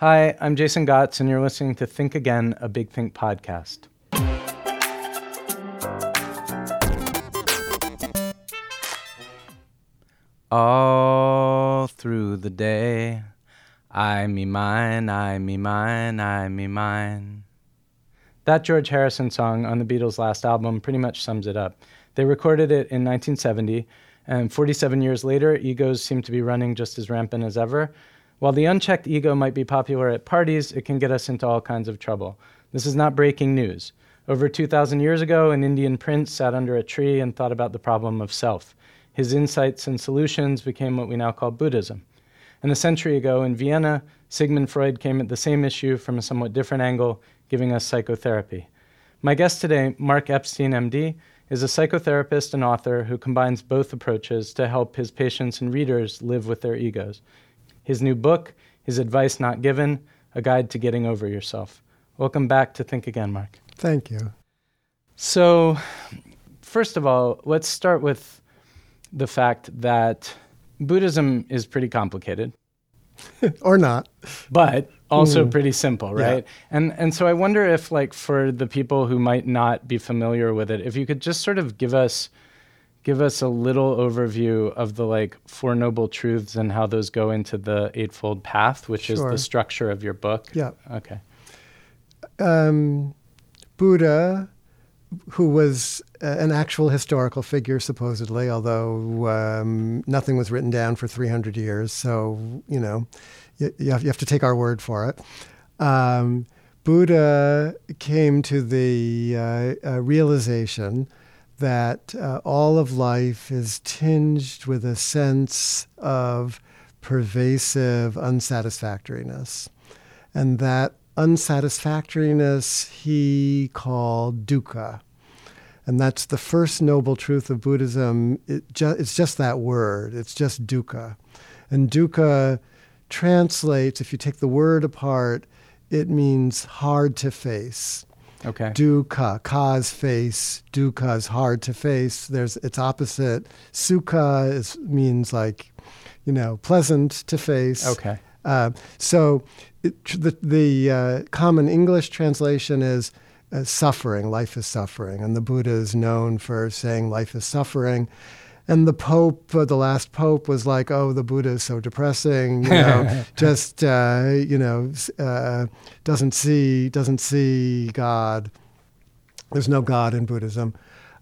Hi, I'm Jason Gots, and you're listening to Think Again, a Big Think podcast. All through the day, I me mine, I me mine, I me mine. That George Harrison song on the Beatles' last album pretty much sums it up. They recorded it in 1970, and 47 years later, egos seem to be running just as rampant as ever. While the unchecked ego might be popular at parties, it can get us into all kinds of trouble. This is not breaking news. Over 2,000 years ago, an Indian prince sat under a tree and thought about the problem of self. His insights and solutions became what we now call Buddhism. And a century ago in Vienna, Sigmund Freud came at the same issue from a somewhat different angle, giving us psychotherapy. My guest today, Mark Epstein, MD, is a psychotherapist and author who combines both approaches to help his patients and readers live with their egos. His new book, His Advice Not Given A Guide to Getting Over Yourself. Welcome back to Think Again, Mark. Thank you. So, first of all, let's start with the fact that Buddhism is pretty complicated. or not. But also mm. pretty simple, right? Yeah. And and so I wonder if like for the people who might not be familiar with it, if you could just sort of give us give us a little overview of the like four noble truths and how those go into the eightfold path, which sure. is the structure of your book. Yeah. Okay. Um, Buddha who was uh, an actual historical figure, supposedly, although um, nothing was written down for 300 years. So, you know, you, you, have, you have, to take our word for it. Um, Buddha came to the uh, uh, realization that uh, all of life is tinged with a sense of pervasive unsatisfactoriness. And that unsatisfactoriness he called dukkha. And that's the first noble truth of Buddhism. It ju- it's just that word, it's just dukkha. And dukkha translates, if you take the word apart, it means hard to face. Okay. Dukkha, ka's face, dukkha is hard to face. There's its opposite. Sukha is, means like, you know, pleasant to face. Okay. Uh, so it, the, the uh, common English translation is uh, suffering, life is suffering. And the Buddha is known for saying life is suffering. And the Pope, uh, the last Pope, was like, "Oh, the Buddha is so depressing, you know, just uh, you know, uh, doesn't see doesn't see God. There's no God in Buddhism."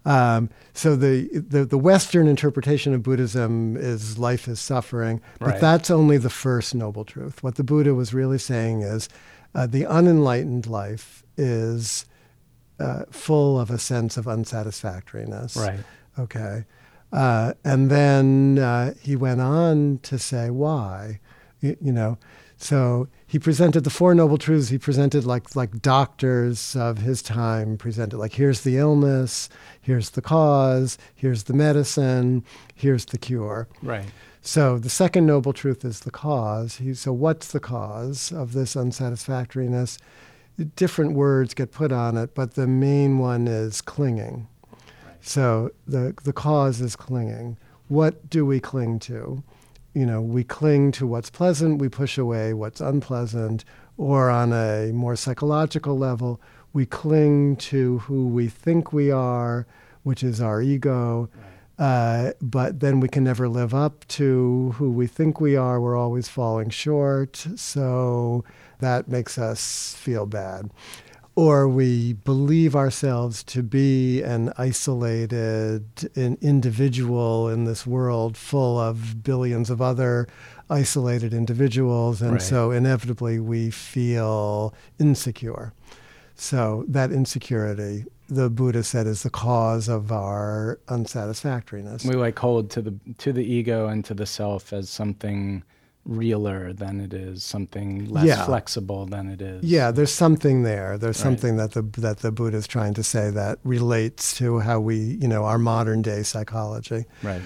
Um, so the, the, the Western interpretation of Buddhism is life is suffering, but right. that's only the first noble truth. What the Buddha was really saying is uh, the unenlightened life is uh, full of a sense of unsatisfactoriness. Right. Okay. Uh, and then uh, he went on to say why. You, you know, so he presented the Four Noble Truths. He presented like like doctors of his time presented like here's the illness, here's the cause, here's the medicine, here's the cure. Right. So the second noble truth is the cause. He, so what's the cause of this unsatisfactoriness? Different words get put on it, but the main one is clinging. So the the cause is clinging. What do we cling to? you know, we cling to what's pleasant, we push away what's unpleasant, or on a more psychological level, we cling to who we think we are, which is our ego. Uh, but then we can never live up to who we think we are. We're always falling short. So that makes us feel bad or we believe ourselves to be an isolated an individual in this world full of billions of other isolated individuals and right. so inevitably we feel insecure so that insecurity the buddha said is the cause of our unsatisfactoriness we like hold to the to the ego and to the self as something realer than it is, something less yeah. flexible than it is. Yeah, there's something there. There's right. something that the that the Buddha is trying to say that relates to how we, you know, our modern day psychology. Right.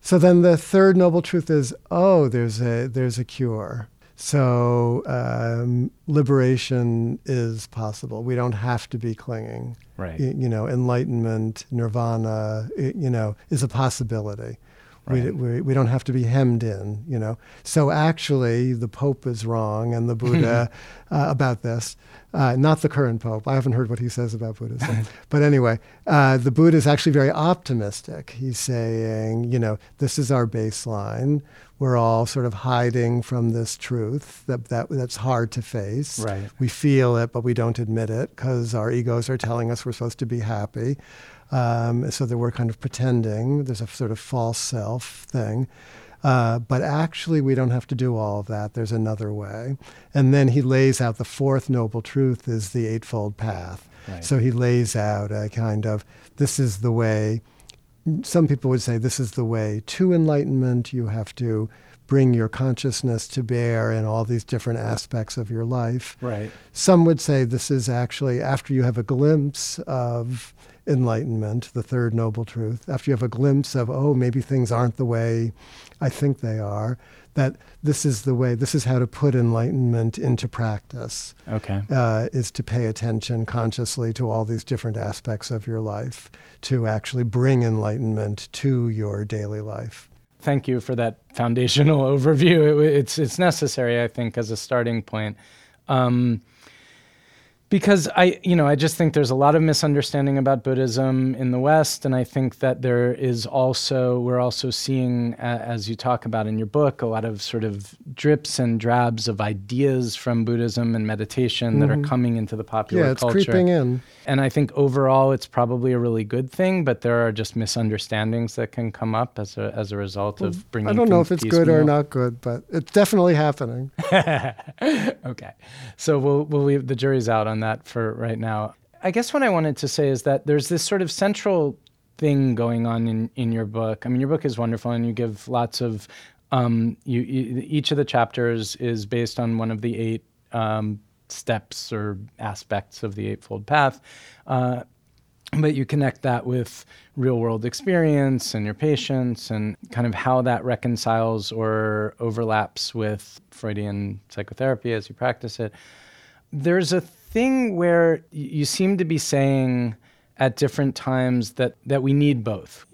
So then the third noble truth is, oh, there's a there's a cure. So um, liberation is possible. We don't have to be clinging. Right. You, you know, enlightenment, nirvana, it, you know, is a possibility We, we, we don't have to be hemmed in, you know. So actually, the Pope is wrong and the Buddha uh, about this. Uh, not the current Pope. I haven't heard what he says about Buddhism. but anyway, uh, the Buddha is actually very optimistic. He's saying, you know, this is our baseline. We're all sort of hiding from this truth that, that that's hard to face. Right. We feel it, but we don't admit it because our egos are telling us we're supposed to be happy. Um, so that we're kind of pretending. There's a sort of false self thing. Uh, but actually, we don't have to do all of that. There's another way. And then he lays out the fourth noble truth is the Eightfold Path. Right. So he lays out a kind of this is the way. Some people would say this is the way to enlightenment. You have to bring your consciousness to bear in all these different aspects of your life. Right. Some would say this is actually after you have a glimpse of enlightenment, the third noble truth, after you have a glimpse of, oh, maybe things aren't the way I think they are, that this is the way, this is how to put enlightenment into practice. Okay. Uh, is to pay attention consciously to all these different aspects of your life, to actually bring enlightenment to your daily life. Thank you for that foundational overview. It, it's it's necessary, I think, as a starting point. Um, because I, you know, I just think there's a lot of misunderstanding about Buddhism in the West, and I think that there is also we're also seeing, uh, as you talk about in your book, a lot of sort of drips and drabs of ideas from Buddhism and meditation mm-hmm. that are mm-hmm. coming into the popular yeah, it's culture. creeping in. And I think overall, it's probably a really good thing, but there are just misunderstandings that can come up as a as a result well, of bringing. I don't know if it's good or not good, but it's definitely happening. okay, so we'll we'll leave the jury's out on that for right now. I guess what I wanted to say is that there's this sort of central thing going on in, in your book. I mean, your book is wonderful, and you give lots of. Um, you, you, each of the chapters is based on one of the eight um, steps or aspects of the Eightfold Path. Uh, but you connect that with real world experience and your patients and kind of how that reconciles or overlaps with Freudian psychotherapy as you practice it. There's a thing where you seem to be saying at different times that that we need both.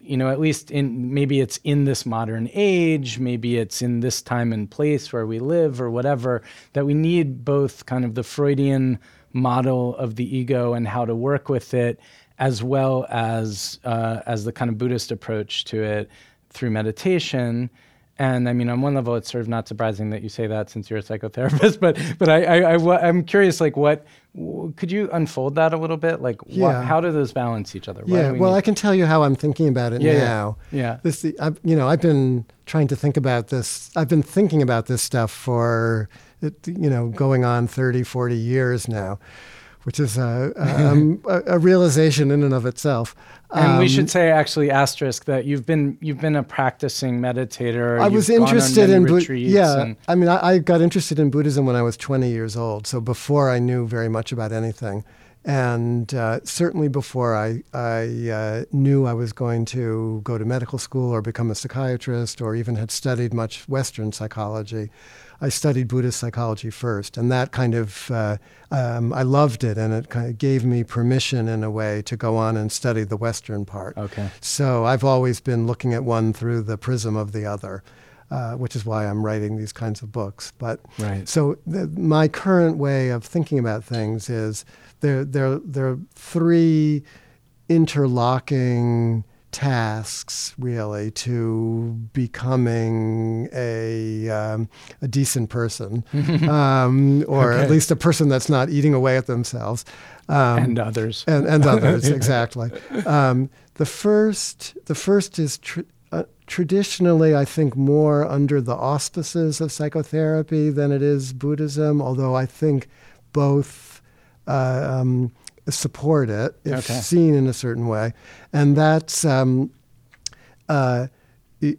You know at least in maybe it's in this modern age maybe it's in this time and place where we live or whatever that we need both kind of the freudian model of the ego and how to work with it as well as uh, as the kind of buddhist approach to it through meditation and I mean, on one level, it's sort of not surprising that you say that since you're a psychotherapist. But but I, I, I am curious, like, what could you unfold that a little bit? Like, yeah. how do those balance each other? yeah. We well, need... I can tell you how I'm thinking about it yeah, now. Yeah. yeah. This, I've, you know, I've been trying to think about this. I've been thinking about this stuff for, you know, going on 30, 40 years now which is a, um, a, a, realization in and of itself. And um, we should say, actually, asterisk that you've been you've been a practicing meditator. I was interested in retreats. Yeah, I mean, I, I, got interested in Buddhism when I was 20 years old. So before I knew very much about anything, and uh, certainly before I I uh, knew I was going to go to medical school or become a psychiatrist or even had studied much Western psychology. I studied Buddhist psychology first, and that kind of uh, um, I loved it, and it kind of gave me permission in a way to go on and study the Western part. Okay. So I've always been looking at one through the prism of the other. Uh, which is why I'm writing these kinds of books. But right. so my current way of thinking about things is there there there are three interlocking tasks really to becoming a um, a decent person, um, or okay. at least a person that's not eating away at themselves, um, and others, and, and others exactly. Um, the first the first is. Tr- uh, traditionally, I think more under the auspices of psychotherapy than it is Buddhism, although I think both uh, um, support it if okay. seen in a certain way. And that's um, uh,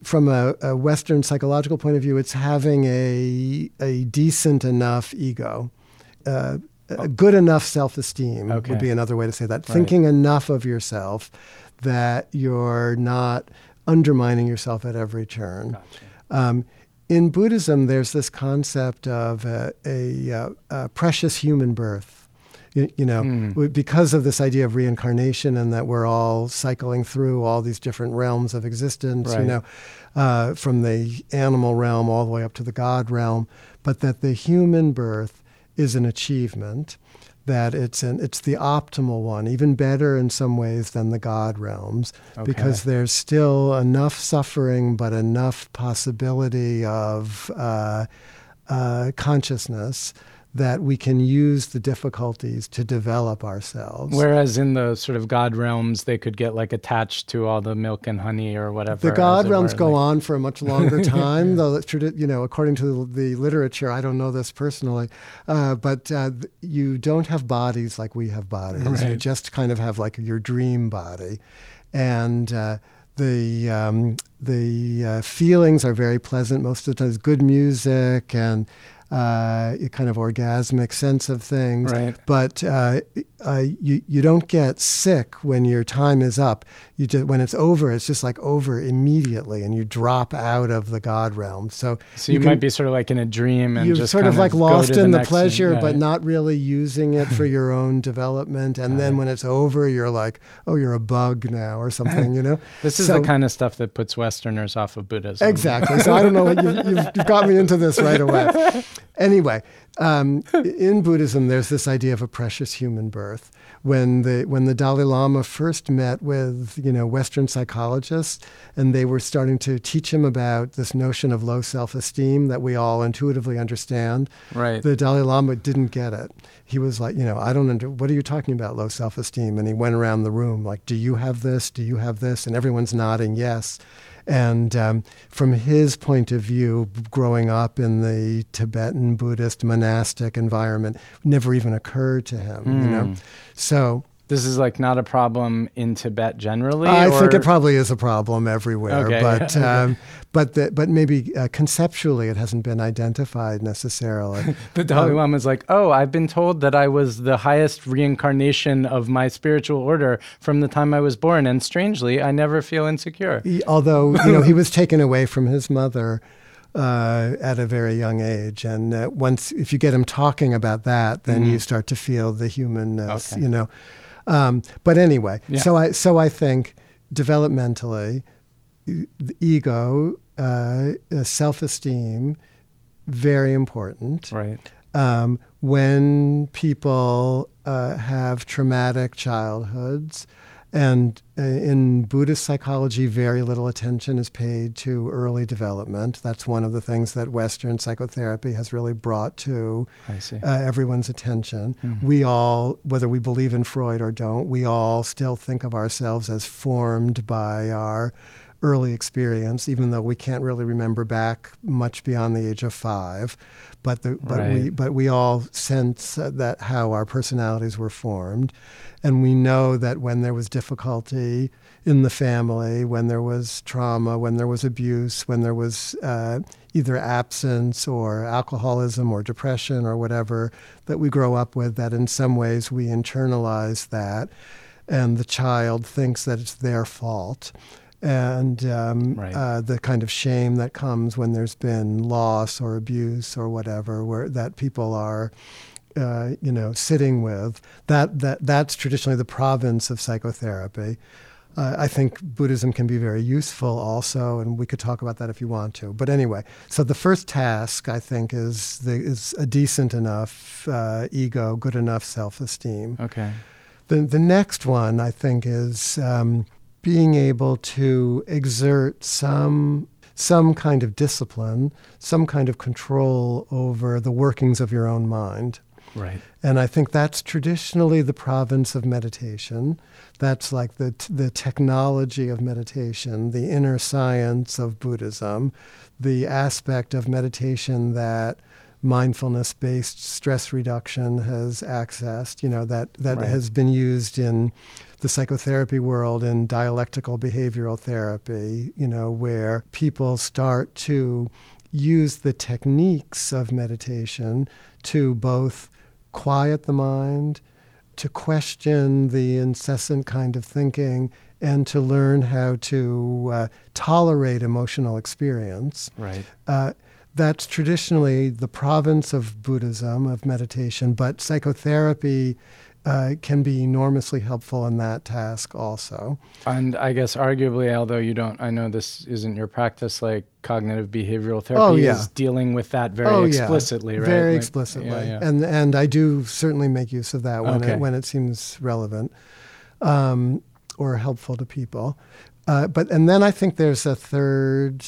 from a, a, Western psychological point of view, it's having a, a decent enough ego. Uh, a good enough self esteem okay. would be another way to say that. Right. Thinking enough of yourself that you're not undermining yourself at every turn. Gotcha. Um, in Buddhism, there's this concept of a, a, a, precious human birth You, you know, Hmm. because of this idea of reincarnation and that we're all cycling through all these different realms of existence, you know, uh, from the animal realm all the way up to the God realm, but that the human birth is an achievement, that it's an it's the optimal one, even better in some ways than the God realms, because there's still enough suffering, but enough possibility of uh, uh, consciousness that we can use the difficulties to develop ourselves. Whereas in the sort of God realms, they could get like attached to all the milk and honey or whatever. The God realms were, go like- on for a much longer time, though. Tradi- you know, according to the literature, I don't know this personally, uh, but uh, you don't have bodies like we have bodies. You just kind of have like your dream body, and uh, the um, the uh, feelings are very pleasant. Most of the time, it's good music and. Uh, a kind of orgasmic sense of things, Right. but uh, uh, you you don't get sick when your time is up. You just, when it's over, it's just like over immediately, and you drop out of the God realm. So So you, can- might be sort of like in a dream and you're just sort of like go lost in the next- pleasure, yeah, but not really using it for your own development. And then when it's over, you're like, oh, you're a bug now or something, you know? This is So- the kind of stuff that puts Westerners off of Buddhism. Exactly. So I don't know you, you've, you've got me into this right away. Anyway, um, in Buddhism, there's this idea of a precious human birth. When the when the Dalai Lama first met with you know Western psychologists, and they were starting to teach him about this notion of low self-esteem that we all intuitively understand, Right. the Dalai Lama didn't get it. He was like, you know, I don't under, what are you talking about, low self esteem? And he went around the room like, do you have this? Do you have this? And everyone's nodding yes. And um, from his point of view, growing up in the Tibetan Buddhist monastic environment, never even occurred to him, you know. Mm. So This is like not a problem in Tibet generally. I think it probably is a problem everywhere, Okay, but um, but the, but maybe uh, conceptually it hasn't been identified necessarily. The Dalai Um, Lama's like, oh, I've been told that I was the highest reincarnation of my spiritual order from the time I was born, and strangely, I never feel insecure. He- although you know he was taken away from his mother uh, at a very young age, and uh, once if you get him talking about that, then you start to feel the humanness. Okay. You know, um, but anyway, Yeah. so I so I think developmentally, the ego, uh, self esteem, very important Right. um, when people uh, have traumatic childhoods. And uh, in Buddhist psychology, very little attention is paid to early development. That's one of the things that Western psychotherapy has really brought to I see. uh, everyone's attention. Mhm. We all, whether we believe in Freud or don't, we all still think of ourselves as formed by our early experience, even though we can't really remember back much beyond the age of five. But the, but we but we all sense that how our personalities were formed, and we know that when there was difficulty in the family, when there was trauma, when there was abuse, when there was uh, either absence or alcoholism or depression or whatever that we grow up with, that in some ways we internalize that, and the child thinks that it's their fault. And um, Right. uh, the kind of shame that comes when there's been loss or abuse or whatever, where that people are, uh, you know, sitting with. That that that's traditionally the province of psychotherapy. Uh, I think Buddhism can be very useful also, and we could talk about that if you want to. But anyway, so the first task I think is the, is a decent enough uh, ego, good enough self-esteem. Okay. The the next one I think is um, being able to exert some some kind of discipline, some kind of control over the workings of your own mind. Right. And I think that's traditionally the province of meditation. That's like the, the technology of meditation, the inner science of Buddhism, the aspect of meditation that mindfulness based stress reduction has accessed, you know, that, that Right. has been used in the psychotherapy world in dialectical behavioral therapy, you know, where people start to use the techniques of meditation to both quiet the mind, to question the incessant kind of thinking, and to learn how to uh, tolerate emotional experience. Right. Uh, that's traditionally the province of Buddhism, of meditation, but psychotherapy uh, can be enormously helpful in that task also. And I guess arguably, although you don't, I know this isn't your practice, like cognitive behavioral therapy Oh, yeah. is dealing with that very oh, yeah. explicitly, right? Very Like, explicitly. yeah, yeah. And and I do certainly make use of that when Okay. it when it seems relevant um, or helpful to people. Uh, but and then I think there's a third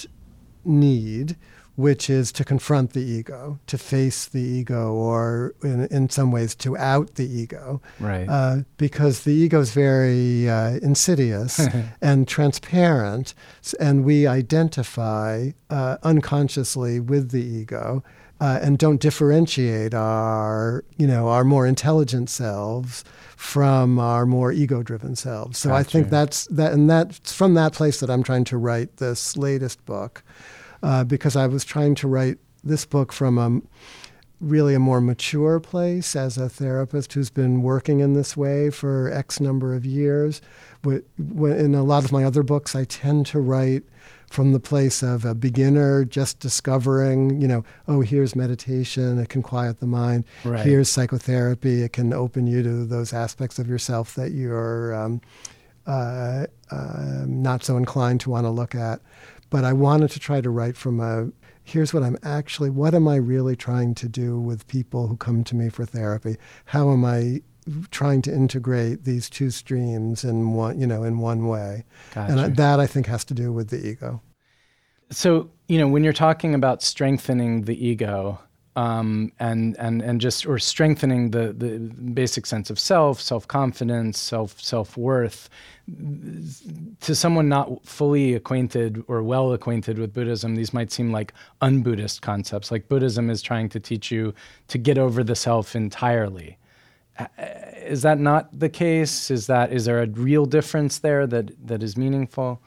need, which is to confront the ego, to face the ego, or in, in some ways to out the ego. Right. Uh, because the ego is very uh, insidious and transparent, and we identify uh, unconsciously with the ego. Uh, and don't differentiate our, you know, our more intelligent selves from our more ego-driven selves. So I think that's that, and that's from that place that I'm trying to write this latest book, uh, because I was trying to write this book from a really a more mature place as a therapist who's been working in this way for X number of years. In a lot of my other books, I tend to write from the place of a beginner just discovering, you know, oh, here's meditation, it can quiet the mind. Right. Here's psychotherapy, it can open you to those aspects of yourself that you're um, uh, um not so inclined to want to look at. But I wanted to try to write from a here's what I'm actually, what am I really trying to do with people who come to me for therapy? How am I trying to integrate these two streams in one, you know, in one way? And that I think has to do with the ego. So, you know, when you're talking about strengthening the ego, um, and and and just or strengthening the the basic sense of self, self confidence, self self worth, to someone not fully acquainted or well acquainted with Buddhism, these might seem like un-Buddhist concepts. Like Buddhism is trying to teach you to get over the self entirely. Uh, Is that not the case? Is that is there a real difference there that that is meaningful?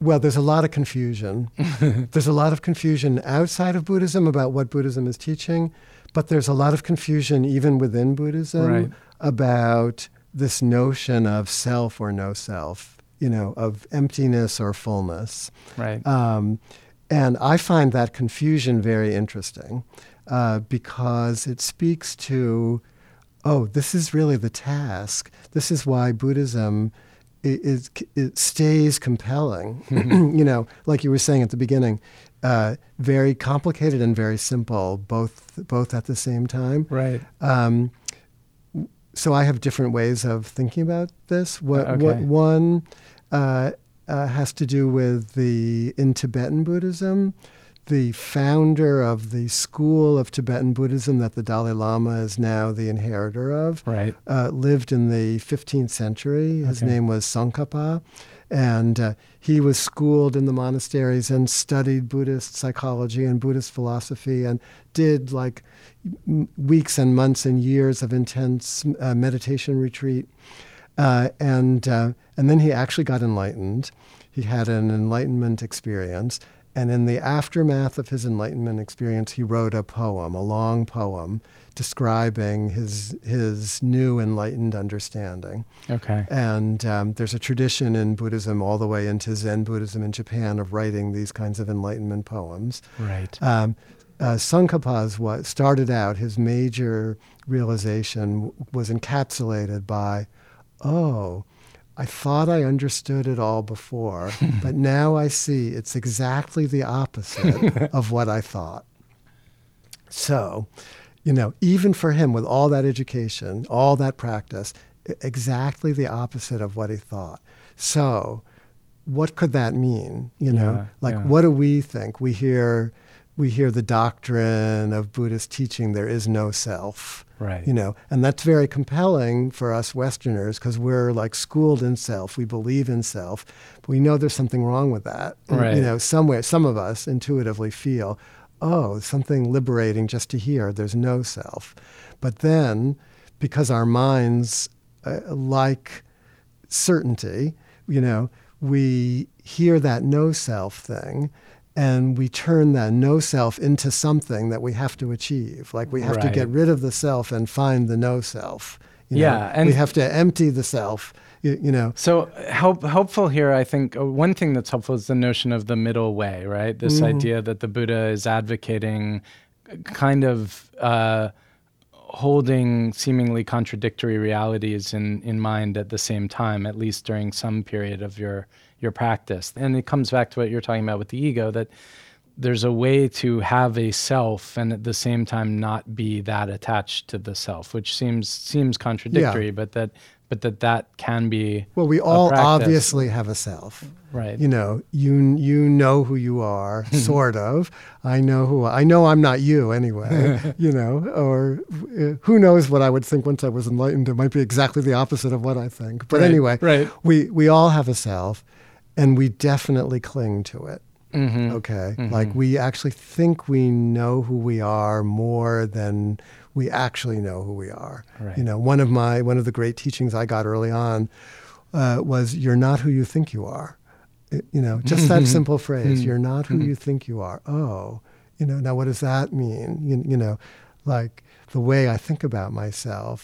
Well, there's a lot of confusion. there's a lot of confusion outside of Buddhism about what Buddhism is teaching, but there's a lot of confusion even within Buddhism Right. about this notion of self or no self, you know, of emptiness or fullness. Right. Um, and I find that confusion very interesting uh, because it speaks to, oh, this is really the task. This is why Buddhism is, it stays compelling. you know, like you were saying at the beginning, uh, very complicated and very simple, both both at the same time. right. Um, so I have different ways of thinking about this. What, what one uh, uh, has to do with the in Tibetan Buddhism, the founder of the school of Tibetan Buddhism that the Dalai Lama is now the inheritor of, Right. uh, lived in the 15th century. His Okay. name was Tsongkhapa. And uh, he was schooled in the monasteries and studied Buddhist psychology and Buddhist philosophy and did like m- weeks and months and years of intense uh, meditation retreat. Uh, and, uh, and then he actually got enlightened. He had an enlightenment experience. And in the aftermath of his enlightenment experience, he wrote a poem, a long poem, describing his, his new enlightened understanding. Okay. And um, there's a tradition in Buddhism, all the way into Zen Buddhism in Japan, of writing these kinds of enlightenment poems. Right. Um, uh, Tsongkhapa's what started out his major realization was encapsulated by, oh, I thought I understood it all before, but now I see it's exactly the opposite of what I thought. So, you know, even for him, with all that education, all that practice, exactly the opposite of what he thought. So, what could that mean? You know, Yeah, like yeah. what do we think? We hear, we hear the doctrine of Buddhist teaching there is no self. Right. You know, and that's very compelling for us Westerners because we're like schooled in self. We believe in self. But we know there's something wrong with that. And, Right. You know, somewhere, some of us intuitively feel, oh, something liberating just to hear there's no self. But then, because our minds uh, like certainty, you know, we hear that no self thing and we turn that no self into something that we have to achieve. Like we have to get rid of the self and find the no self. You know? Yeah, and- we have to empty the self You, you know. So help, helpful here, I think uh, one thing that's helpful is the notion of the middle way, right? This Mhm. idea that the Buddha is advocating kind of uh, holding seemingly contradictory realities in, in mind at the same time, at least during some period of your your practice. And it comes back to what you're talking about with the ego that there's a way to have a self and at the same time not be that attached to the self, which seems seems contradictory, but that but that that can be Well, we all obviously have a self. right. You know, you you know who you are, sort of. I know who I know. I'm not you anyway. you know, or uh, who knows what I would think once I was enlightened? It might be exactly the opposite of what I think. But Right, anyway, right. we we all have a self, and we definitely cling to it. Mm-hmm. Okay, like we actually think we know who we are more than we actually know who we are. Right. You know, one of my one of the great teachings I got early on uh, was "You're not who you think you are." It- you know, just that simple phrase "You're not who you think you are." Oh, you know, now what does that mean? You, you know, like the way I think about myself.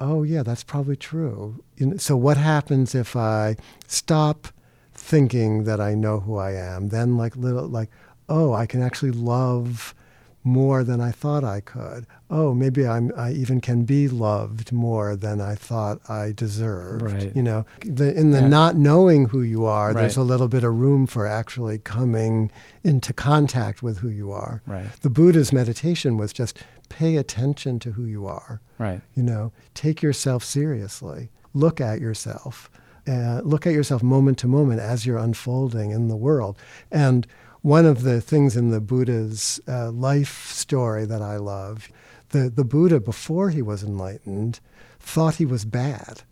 Oh, yeah, that's probably true. You know, so what happens if I stop thinking that I know who I am? Then, like little, like, oh, I can actually love more than I thought I could. Oh, maybe I'm, I even can be loved more than I thought I deserved. Right. You know, the, in the Yeah. not knowing who you are, there's a little bit of room for actually coming into contact with who you are. Right. The Buddha's meditation was just pay attention to who you are. Right. You know, take yourself seriously. Look at yourself. Uh, look at yourself moment to moment as you're unfolding in the world. And one of the things in the Buddha's uh, life story that I love, the, the Buddha, before he was enlightened, thought he was bad.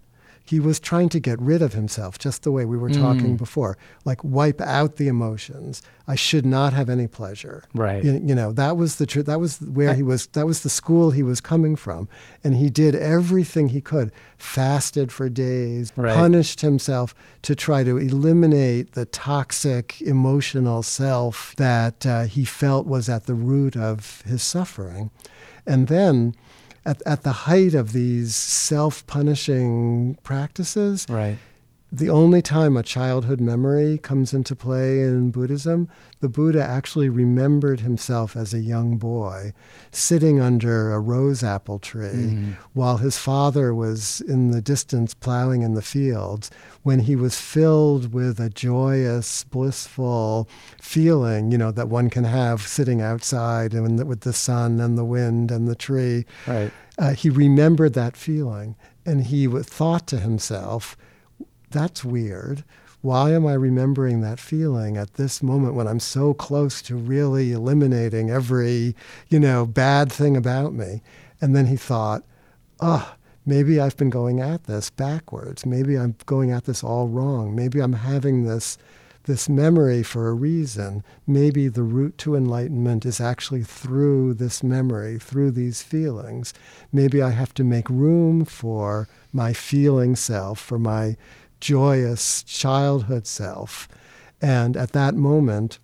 He was trying to get rid of himself, just the way we were talking Mm. before, like wipe out the emotions. I should not have any pleasure. Right. You, you know, that was the truth. That was where he was. That was the school he was coming from, and he did everything he could. Fasted for days, Right. punished himself to try to eliminate the toxic emotional self that uh, he felt was at the root of his suffering, and then. At, at the height of these self punishing practices, Right. The only time a childhood memory comes into play in Buddhism, the Buddha actually remembered himself as a young boy sitting under a rose apple tree while his father was in the distance plowing in the fields when he was filled with a joyous, blissful feeling, you know, that one can have sitting outside and with the sun and the wind and the tree Right. uh, he remembered that feeling and he thought to himself, that's weird. Why am I remembering that feeling at this moment when I'm so close to really eliminating every, you know, bad thing about me? And then he thought, oh, maybe I've been going at this backwards. Maybe I'm going at this all wrong. Maybe I'm having this this memory for a reason. Maybe the route to enlightenment is actually through this memory, through these feelings. Maybe I have to make room for my feeling self, for my joyous childhood self. And at that moment,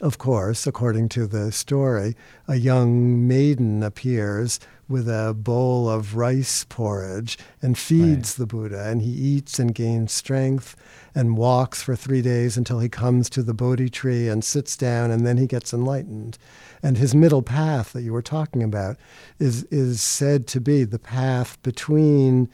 of course, according to the story, a young maiden appears with a bowl of rice porridge and feeds the Buddha, and he eats and gains strength and walks for three days until he comes to the Bodhi tree and sits down, and then he gets enlightened. And his middle path that you were talking about is, is said to be the path between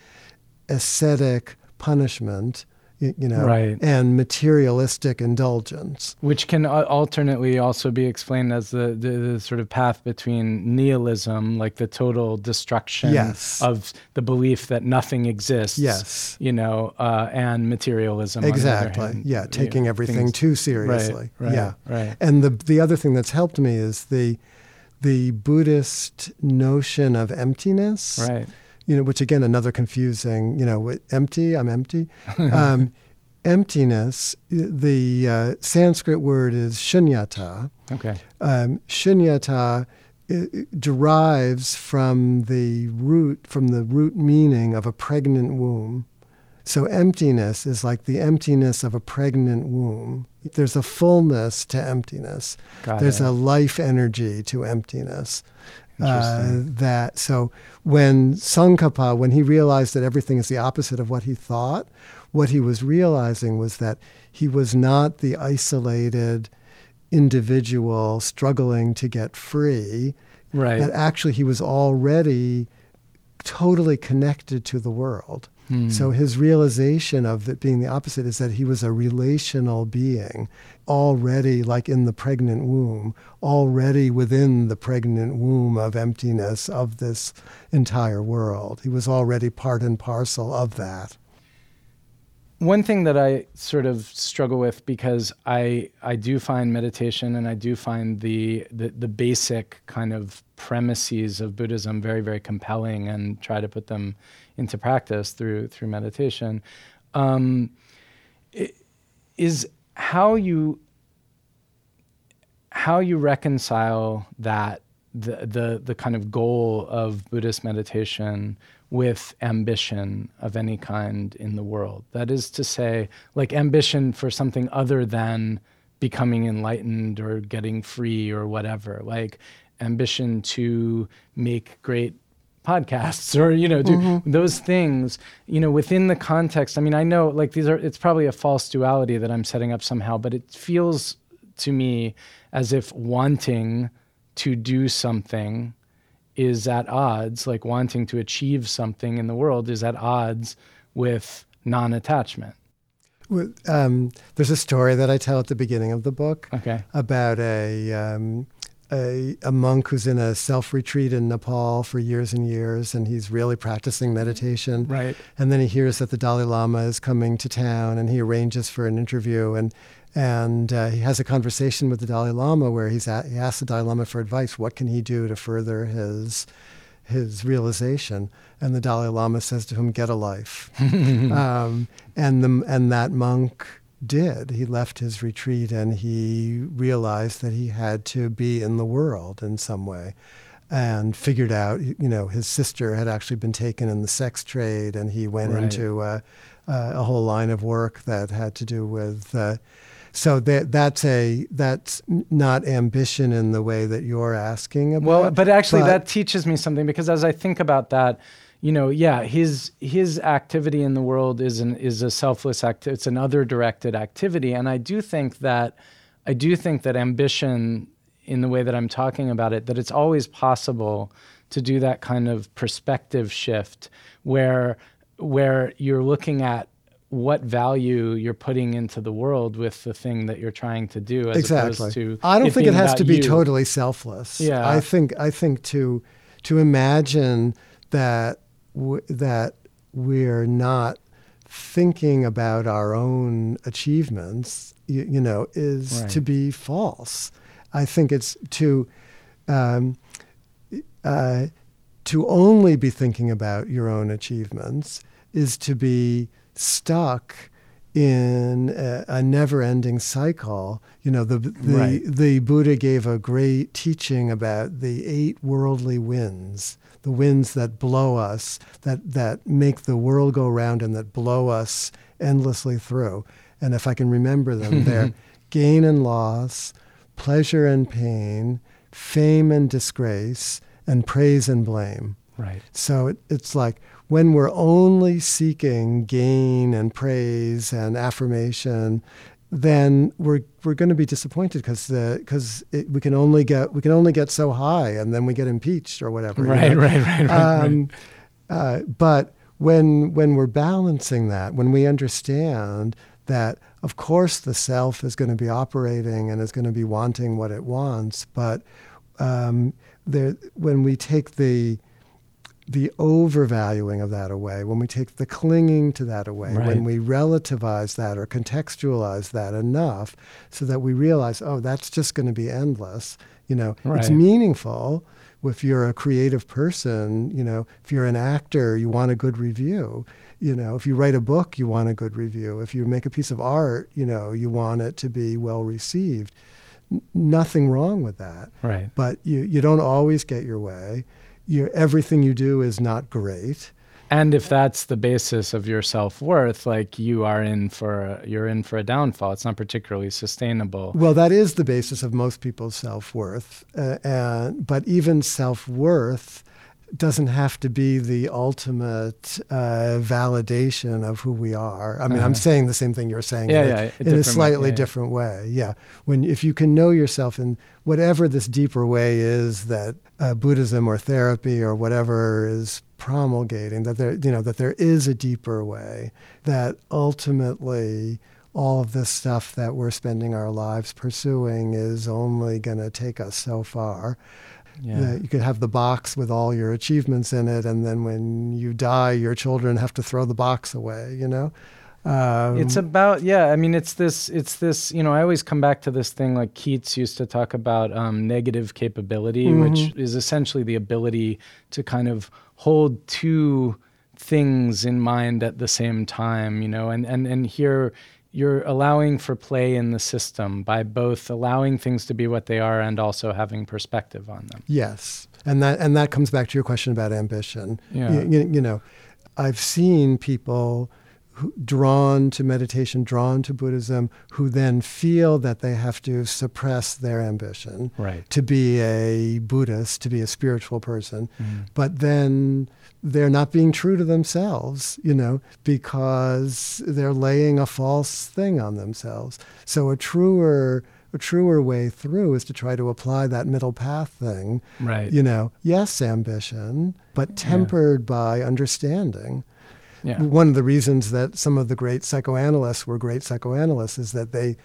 ascetic punishment, you know, Right. and materialistic indulgence. Which can alternately also be explained as the, the, the sort of path between nihilism, like the total destruction Yes. of the belief that nothing exists. Yes. You know, uh, and materialism. on the other Exactly. hand. Yeah, You taking know, everything things- too seriously. right, yeah. right. And the the other thing that's helped me is the the Buddhist notion of emptiness. Right. You know, which again another confusing. You know, empty. I'm empty. um, emptiness. The uh, Sanskrit word is shunyata. Okay. Um, shunyata derives from the root from the root meaning of a pregnant womb. So emptiness is like the emptiness of a pregnant womb. There's a fullness to emptiness. Got There's it. a life energy to emptiness. Uh, that so when Tsongkhapa, when he realized that everything is the opposite of what he thought, what he was realizing was that he was not the isolated individual struggling to get free. Right. That actually he was already totally connected to the world. Hmm. So his realization of it being the opposite is that he was a relational being, already like in the pregnant womb, already within the pregnant womb of emptiness of this entire world. He was already part and parcel of that. One thing that I sort of struggle with because I I do find meditation and I do find the the, the basic kind of premises of Buddhism very very compelling and try to put them into practice through through meditation um, is how you how you reconcile that the the the kind of goal of Buddhist meditation with ambition of any kind in the world. That is to say, like ambition for something other than becoming enlightened or getting free or whatever. Like ambition to make great podcasts or you know do mm-hmm. those things you know within the context i mean i know like these are it's probably a false duality that i'm setting up somehow but it feels to me as if wanting to do something is at odds, like wanting to achieve something in the world is at odds with non attachment. Um, there's a story that I tell at the beginning of the book okay. about a, um, a, a monk who's in a self retreat in Nepal for years and years, and he's really practicing meditation. Right. And then he hears that the Dalai Lama is coming to town, and he arranges for an interview. And and uh, he has a conversation with the Dalai Lama where he's at, he asks the Dalai Lama for advice. What can he do to further his his realization? And the Dalai Lama says to him, "Get a life." um, and the and that monk did. He left his retreat and he realized that he had to be in the world in some way. And figured out, you know, his sister had actually been taken in the sex trade, and he went right. into a, a, whole line of work that had to do with uh, so that that's a that's not ambition in the way that you're asking about. Well, but actually, but, that teaches me something because as I think about that, you know, yeah, his his activity in the world is an is a selfless act. It's an other directed activity, and I do think that I do think that ambition, in the way that I'm talking about it, that it's always possible to do that kind of perspective shift where where you're looking at what value you're putting into the world with the thing that you're trying to do as exactly. opposed to I don't think it has to be you. totally selfless. Yeah. I think I think to to imagine that w- that we're not thinking about our own achievements, you, you know, is right. to be false. I think it's to um, uh, to only be thinking about your own achievements is to be stuck in a, a never-ending cycle. You know, the the, right. the Buddha gave a great teaching about the eight worldly winds, the winds that blow us, that that make the world go round and that blow us endlessly through. And if I can remember them, they're gain and loss, pleasure and pain, fame and disgrace, and praise and blame. Right. So it, it's like when we're only seeking gain and praise and affirmation, then we're we're going to be disappointed because because we can only get we can only get so high and then we get impeached or whatever. Right, you know? right, right, right, um, right. Uh, but when when we're balancing that, when we understand that of course the self is going to be operating and is going to be wanting what it wants, but um, there, when we take the the overvaluing of that away, when we take the clinging to that away, right. when we relativize that or contextualize that enough so that we realize, oh, that's just going to be endless. You know, right. it's meaningful. If you're a creative person, you know, if you're an actor, you want a good review. You know, if you write a book, you want a good review. If you make a piece of art, you know, you want it to be well received. N- nothing wrong with that. Right. But you, you don't always get your way you everything you do is not great. And if that's the basis of your self worth, like you are in for a, you're in for a downfall. It's not particularly sustainable. Well, that is the basis of most people's self worth, uh, but even self worth doesn't have to be the ultimate uh, validation of who we are. I mean, uh-huh. I'm saying the same thing you're saying yeah, in, yeah, a, in a slightly yeah, different way. Yeah, when if you can know yourself in whatever this deeper way is that uh, Buddhism or therapy or whatever is promulgating, that there you know that there is a deeper way that ultimately all of this stuff that we're spending our lives pursuing is only going to take us so far yeah. you could have the box with all your achievements in it, and then when you die, your children have to throw the box away. You know. Um, it's about yeah. I mean, it's this. It's this. You know, I always come back to this thing like Keats used to talk about um, negative capability, mm-hmm. which is essentially the ability to kind of hold two things in mind at the same time. You know, and and and here you're allowing for play in the system by both allowing things to be what they are and also having perspective on them. Yes. And that and that comes back to your question about ambition. Yeah. You, you, you know, I've seen people who, drawn to meditation, drawn to Buddhism, who then feel that they have to suppress their ambition right. to be a Buddhist, to be a spiritual person, mm. but then they're not being true to themselves, you know, because they're laying a false thing on themselves. So a truer a truer way through is to try to apply that middle path thing. Right. You know, yes, ambition, but tempered yeah. by understanding. Yeah. One of the reasons that some of the great psychoanalysts were great psychoanalysts is that they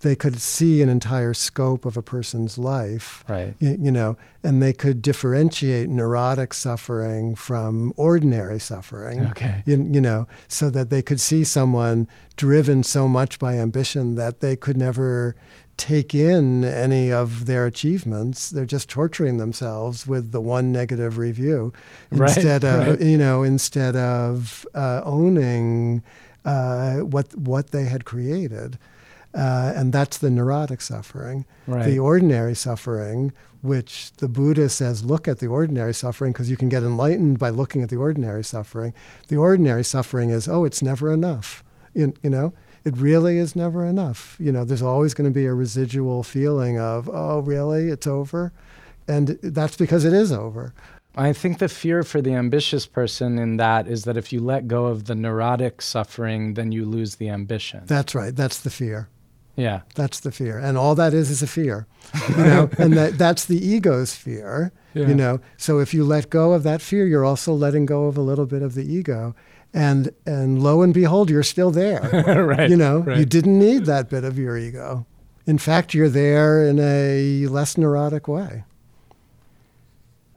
they could see an entire scope of a person's life, right. you, know, and they could differentiate neurotic suffering from ordinary suffering, okay. you, you know, so that they could see someone driven so much by ambition that they could never take in any of their achievements. They're just torturing themselves with the one negative review instead right, of right. you know instead of uh, owning uh, what what they had created. Uh, and that's the neurotic suffering. Right. The ordinary suffering, which the Buddha says, look at the ordinary suffering because you can get enlightened by looking at the ordinary suffering. The ordinary suffering is, oh, it's never enough. You, you know, it really is never enough. You know, there's always going to be a residual feeling of, oh, really, it's over? And that's because it is over. I think the fear for the ambitious person in that is that if you let go of the neurotic suffering, then you lose the ambition. That's right. That's the fear. Yeah. That's the fear. And all that is is a fear. You know, and that that's the ego's fear. Yeah. You know. So if you let go of that fear, you're also letting go of a little bit of the ego and and lo and behold you're still there right you know right. you didn't need that bit of your ego in fact you're there in a less neurotic way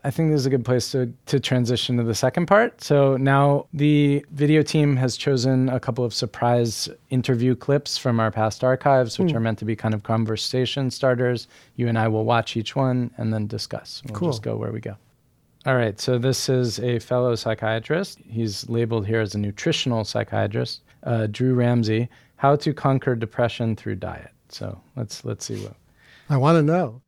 I think this is a good place to, to transition to the second part. So now the video team has chosen a couple of surprise interview clips from our past archives, which mm. are meant to be kind of conversation starters. You and I will watch each one and then discuss. We'll cool. just go where we go. All right, so this is a fellow psychiatrist. He's labeled here as a nutritional psychiatrist, uh, Drew Ramsey. How to conquer depression through diet. So let's let's see what. I want to know.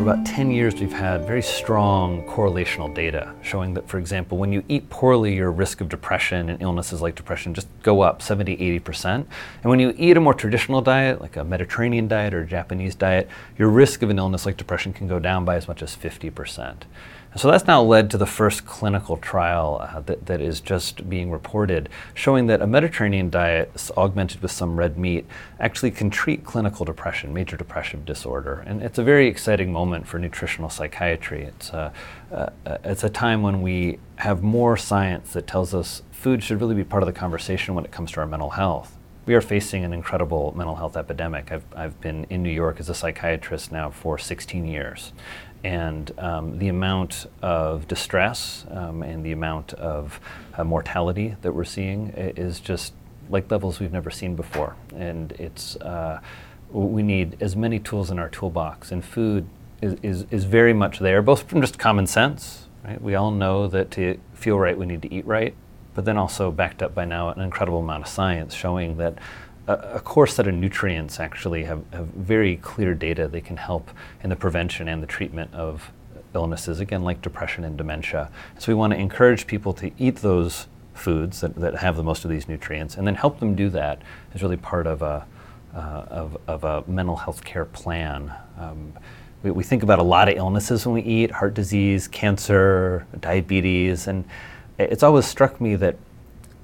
For about 10 years, we've had very strong correlational data showing that, for example, when you eat poorly, your risk of depression and illnesses like depression just go up 70, 80%. And when you eat a more traditional diet, like a Mediterranean diet or a Japanese diet, your risk of an illness like depression can go down by as much as 50%. So that's now led to the first clinical trial uh, that, that is just being reported, showing that a Mediterranean diet augmented with some red meat actually can treat clinical depression, major depressive disorder. And it's a very exciting moment for nutritional psychiatry. It's a, uh, uh, it's a time when we have more science that tells us food should really be part of the conversation when it comes to our mental health we are facing an incredible mental health epidemic. I've, I've been in New York as a psychiatrist now for 16 years and um, the amount of distress um, and the amount of uh, mortality that we're seeing is just like levels we've never seen before. And it's uh, we need as many tools in our toolbox, and food is, is, is very much there, both from just common sense. Right? We all know that to feel right, we need to eat right, but then also backed up by now an incredible amount of science showing that a, core set of nutrients actually have, have very clear data they can help in the prevention and the treatment of illnesses, again, like depression and dementia. So we want to encourage people to eat those foods that, that have the most of these nutrients and then help them do that is really part of a, uh, of, of a mental health care plan. Um, we, we think about a lot of illnesses when we eat heart disease, cancer, diabetes, and it's always struck me that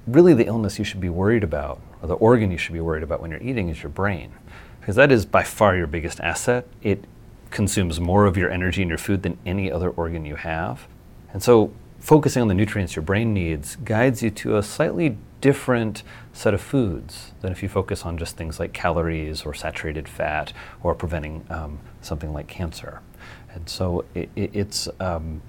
really the illness you should be worried about, or the organ you should be worried about when you're eating, is your brain. Because that is by far your biggest asset. It consumes more of your energy and your food than any other organ you have. And so focusing on the nutrients your brain needs guides you to a slightly different set of foods than if you focus on just things like calories or saturated fat or preventing um, something like cancer. And so it, it, it's um,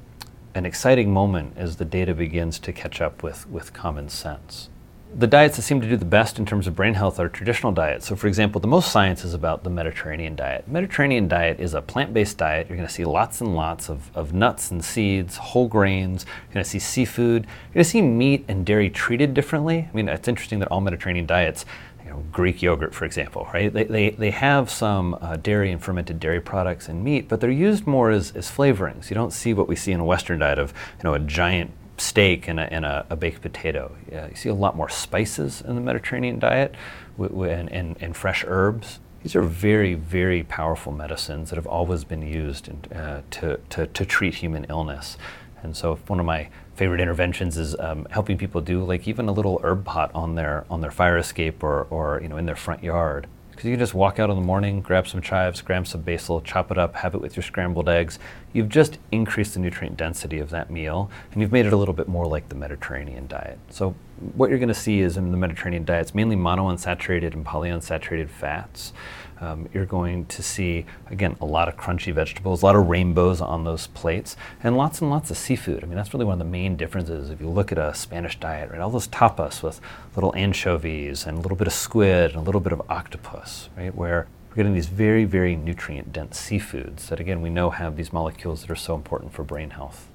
an exciting moment as the data begins to catch up with, with common sense the diets that seem to do the best in terms of brain health are traditional diets. So, for example, the most science is about the Mediterranean diet. Mediterranean diet is a plant based diet. You're going to see lots and lots of, of nuts and seeds, whole grains. You're going to see seafood. You're going to see meat and dairy treated differently. I mean, it's interesting that all Mediterranean diets, you know, Greek yogurt, for example, right? They, they, they have some uh, dairy and fermented dairy products and meat, but they're used more as, as flavorings. You don't see what we see in a Western diet of, you know, a giant steak and a, and a, a baked potato. Yeah, you see a lot more spices in the Mediterranean diet w- w- and, and, and, fresh herbs. These are very, very powerful medicines that have always been used in, uh, to, to, to treat human illness. And so, one of my favorite interventions is um, helping people do like even a little herb pot on their on their fire escape or, or you know in their front yard because you can just walk out in the morning, grab some chives, grab some basil, chop it up, have it with your scrambled eggs. You've just increased the nutrient density of that meal, and you've made it a little bit more like the Mediterranean diet. So, what you're going to see is in the Mediterranean diet, it's mainly monounsaturated and polyunsaturated fats. Um, you're going to see, again, a lot of crunchy vegetables, a lot of rainbows on those plates, and lots and lots of seafood. I mean, that's really one of the main differences if you look at a Spanish diet, right? All those tapas with little anchovies and a little bit of squid and a little bit of octopus, right? Where we're getting these very, very nutrient dense seafoods that, again, we know have these molecules that are so important for brain health.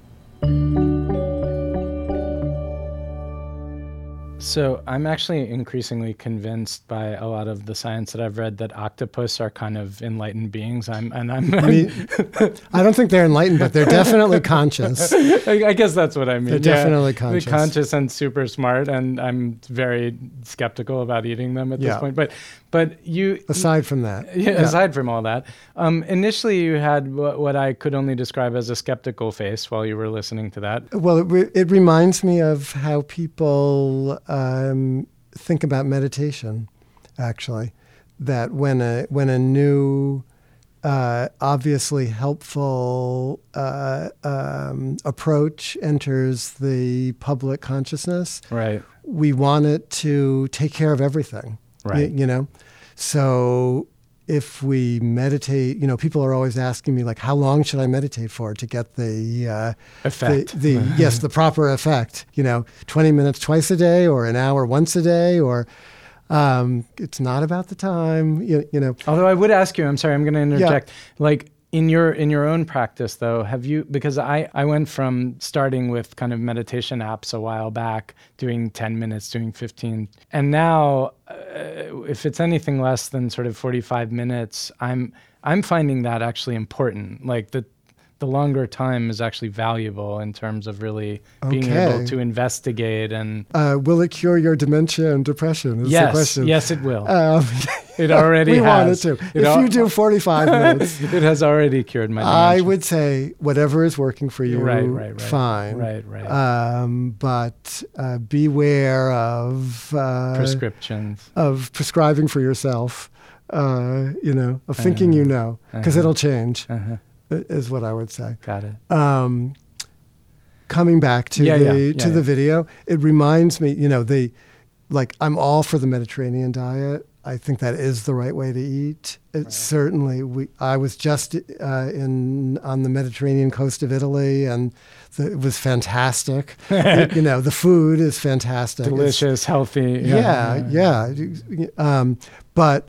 So I'm actually increasingly convinced by a lot of the science that I've read that octopus are kind of enlightened beings. I'm and I'm. I, mean, I don't think they're enlightened, but they're definitely conscious. I, I guess that's what I mean. They're yeah, definitely conscious. They're conscious and super smart, and I'm very skeptical about eating them at yeah. this point. But but you aside from that, yeah, yeah. aside from all that, um, initially you had what, what, I could only describe as a skeptical face while you were listening to that. Well, it, re- it reminds me of how people um, think about meditation. Actually, that when a when a new uh, obviously helpful uh, um, approach enters the public consciousness, right? We want it to take care of everything, right? Y- you know, so if we meditate, you know, people are always asking me like, how long should I meditate for to get the uh, effect? The, the yes, the proper effect. You know, twenty minutes twice a day, or an hour once a day, or um, it's not about the time. You, you, know. Although I would ask you, I'm sorry, I'm going to interject. Yeah. Like in your in your own practice though have you because i i went from starting with kind of meditation apps a while back doing 10 minutes doing 15 and now uh, if it's anything less than sort of 45 minutes i'm i'm finding that actually important. Like the the longer time is actually valuable in terms of really being able to investigate and. Uh, will it cure your dementia and depression? Is yes, the question. yes, it will. Um, it already we has. want it to. It if al- you do 45 minutes, it has already cured my. Dementia. I would say whatever is working for you, right, right, right, fine, right, right. Um, but uh, beware of uh, prescriptions of prescribing for yourself. Uh, you know, of thinking uh-huh. you know, because uh-huh. it'll change. Uh-huh is what I would say. Got it. Um, coming back to yeah, the yeah, yeah, to the video, it reminds me, you know, the like I'm all for the Mediterranean diet. I think that is the right way to eat. It right. certainly we I was just uh, in on the Mediterranean coast of Italy and the, it was fantastic. you know, the food is fantastic. Delicious, it's, healthy. Yeah, yeah. yeah. Um, but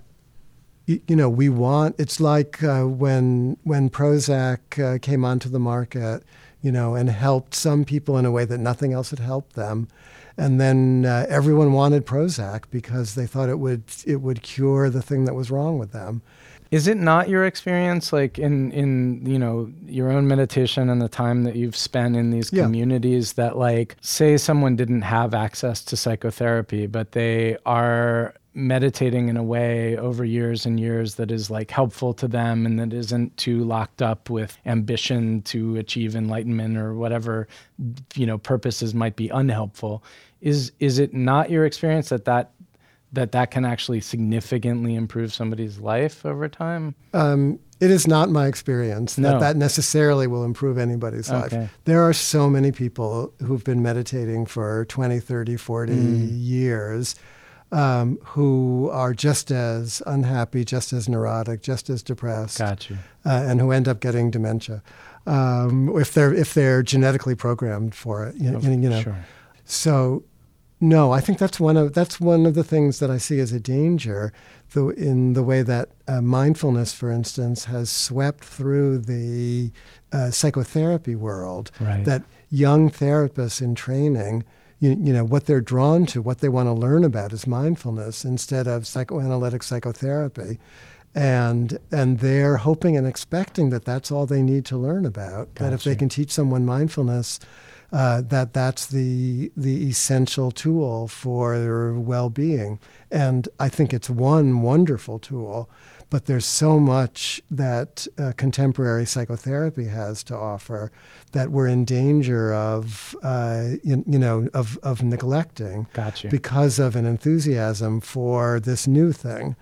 you, know, we want. It's like uh, when when Prozac uh, came onto the market, you know, and helped some people in a way that nothing else had helped them, and then uh, everyone wanted Prozac because they thought it would it would cure the thing that was wrong with them. Is it not your experience, like in in you know your own meditation and the time that you've spent in these Yeah. communities, that like say someone didn't have access to psychotherapy, but they are meditating in a way over years and years that is like helpful to them and that isn't too locked up with ambition to achieve enlightenment or whatever you know purposes might be unhelpful is is it not your experience that that that that can actually significantly improve somebody's life over time Um, it is not my experience that that necessarily will improve anybody's Okay. life. There are so many people who've been meditating for 20, 30, 40 Mm. years um, who are just as unhappy, just as neurotic, just as depressed, got you uh, and who end up getting dementia um, if they're if they're genetically programmed for it. You, you know, sure so, no, I think that's one of that's one of the things that I see as a danger, though in the way that uh, mindfulness, for instance, has swept through the uh, psychotherapy world. Right. That young therapists in training, you, you know, what they're drawn to, what they want to learn about is mindfulness instead of psychoanalytic psychotherapy. And and they're hoping and expecting that that's all they need to learn about. That if they can teach someone mindfulness, uh, that that's the the essential tool for their well-being. And I think it's one wonderful tool, but there's so much that uh, contemporary psychotherapy has to offer that we're in danger of, uh, you, you know, of of neglecting got you because of an enthusiasm for this new thing.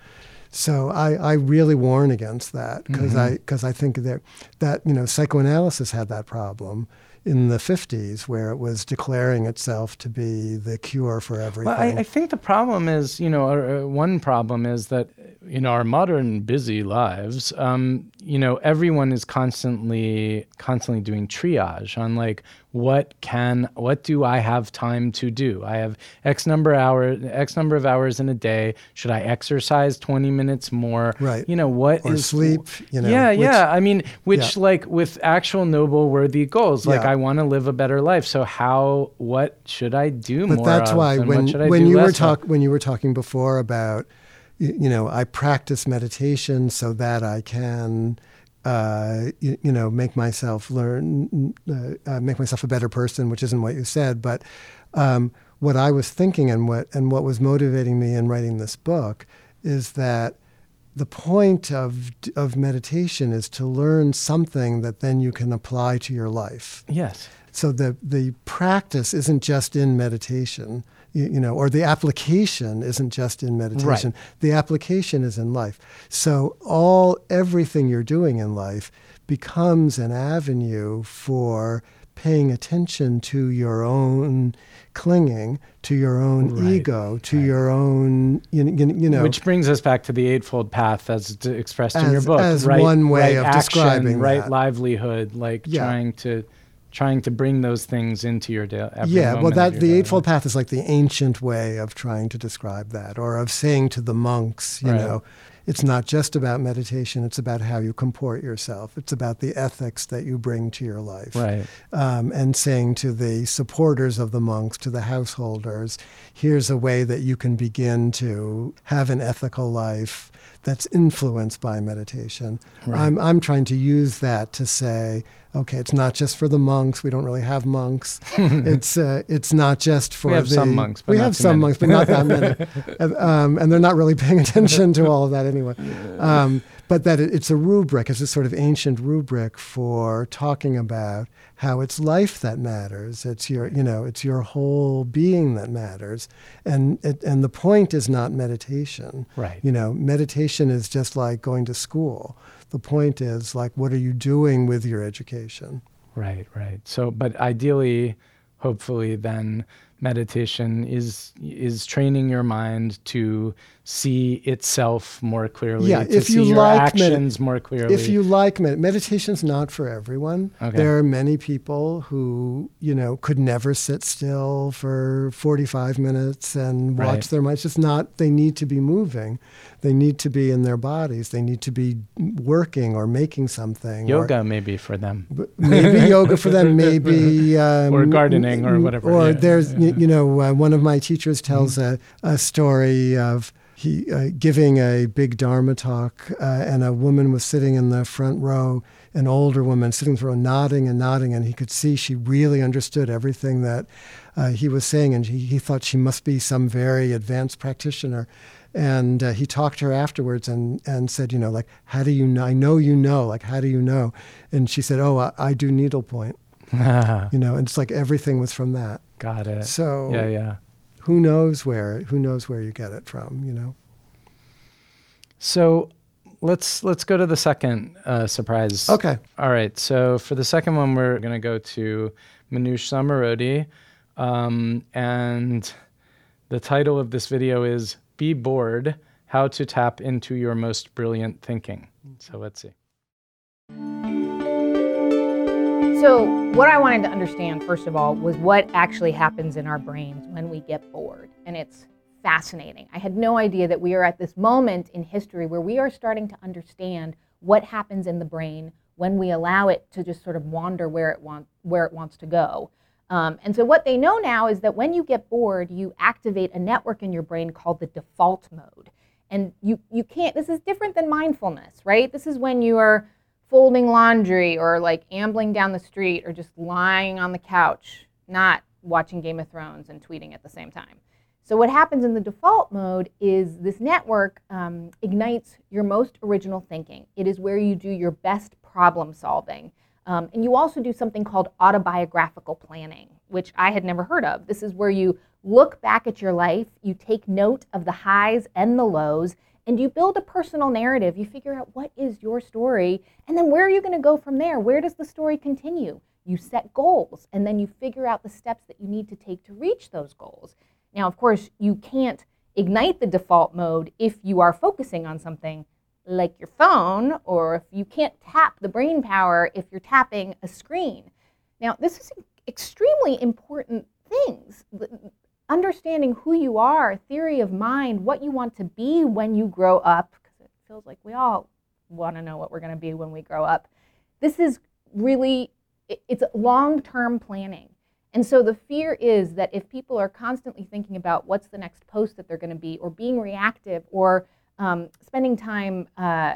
So I, I really warn against that because I because I think that that you know psychoanalysis had that problem in the 50s where it was declaring itself to be the cure for everything. Well, I, I think the problem is, you know, uh, one problem is that in our modern busy lives, um, you know, everyone is constantly, constantly doing triage on like what can, what do I have time to do? I have X number hour, X number of hours in a day. Should I exercise twenty minutes more? Right. You know, what or is- sleep, you know. yeah, which- yeah. I mean, which Yeah. like with actual noble, worthy goals, like Yeah. I want to live a better life. So how, what should I do But more? But that's why when what should I when you were talk when you were talking before about you, know I practice meditation so that I can uh, you, you know make myself learn uh, uh, make myself a better person, which isn't what you said, but um, what I was thinking and what and what was motivating me in writing this book is that the point of of meditation is to learn something that then you can apply to your life. Yes. So the the practice isn't just in meditation, you, know, or the application isn't just in meditation. Right. The application is in life. So all everything you're doing in life becomes an avenue for paying attention to your own clinging, to your own Right, ego, to your own you, you, know Which brings us back to the Eightfold Path as expressed in your book. as right, one way right of action, describing right that. livelihood, like Yeah. trying to trying to bring those things into your day. every yeah, well, that the Eightfold. Path is like the ancient way of trying to describe that, or of saying to the monks, you Right. know, it's not just about meditation; it's about how you comport yourself. It's about the ethics that you bring to your life. Right. Um, and saying to the supporters of the monks, to the householders, here's a way that you can begin to have an ethical life that's influenced by meditation. Right. I'm, I'm trying to use that to say, okay, it's not just for the monks. We don't really have monks. it's uh, it's not just for We have the, some monks, but we not have some many. monks, but not that many. and, um, and they're not really paying attention to all of that anyway. Um, but that it, it's a rubric, it's a sort of ancient rubric for talking about how it's life that matters. It's your, you know, it's your whole being that matters, and it, and the point is not meditation. Right. You know, meditation is just like going to school. The point is like, what are you doing with your education? Right, right. So, but ideally, hopefully, then meditation is is training your mind to see itself more clearly. Yeah, if see you your like actions more clearly. If you like med- meditation's not for everyone. Okay. There are many people who, you know, could never sit still for 45 minutes and watch Right. their mind. It's just not, they need to be moving. They need to be in their bodies. They need to be working or making something. or- yoga maybe for them. maybe yoga for them, maybe um, Or gardening or whatever, Or yeah, there's yeah. You, you know, uh, one of my teachers tells mm-hmm. a, a story of he uh, giving a big Dharma talk, uh, and a woman was sitting in the front row, an older woman sitting through nodding and nodding, and he could see she really understood everything that uh, he was saying, and he, he thought she must be some very advanced practitioner. And uh, he talked to her afterwards and, and said, you know, like, how do you know? I know you know. Like, how do you know? And she said, oh, I, I do needlepoint. you know, and it's like everything was from that. Got it. So yeah, yeah. Who knows where? Who knows where you get it from? You know. So let's let's go to the second uh, surprise. Okay. All right. So for the second one, we're gonna go to Manoush Zomorodi, um, and the title of this video is "Be Bored: How to Tap into Your Most Brilliant Thinking." So let's see. So, what I wanted to understand, first of all, was what actually happens in our brains when we get bored. And it's fascinating. I had no idea that we are at this moment in history where we are starting to understand what happens in the brain when we allow it to just sort of wander where it, want, where it wants to go. Um, and so, what they know now is that when you get bored, you activate a network in your brain called the default mode. And you, you can't, this is different than mindfulness, right? This is when you are folding laundry or like ambling down the street or just lying on the couch, not watching Game of Thrones and tweeting at the same time. So, what happens in the default mode is this network um, ignites your most original thinking. It is where you do your best problem solving. Um, and you also do something called autobiographical planning, which I had never heard of. This is where you look back at your life, you take note of the highs and the lows, and you build a personal narrative. You figure out what is your story, and then where are you going to go from there? Where does the story continue? You set goals, and then you figure out the steps that you need to take to reach those goals. Now, of course, you can't ignite the default mode if you are focusing on something like your phone, or if you can't tap the brain power if you're tapping a screen. Now, this is extremely important things understanding who you are, theory of mind, what you want to be when you grow up, because it feels like we all want to know what we're going to be when we grow up. This is really, it's long term planning. And so the fear is that if people are constantly thinking about what's the next post that they're going to be, or being reactive, or um, spending time uh,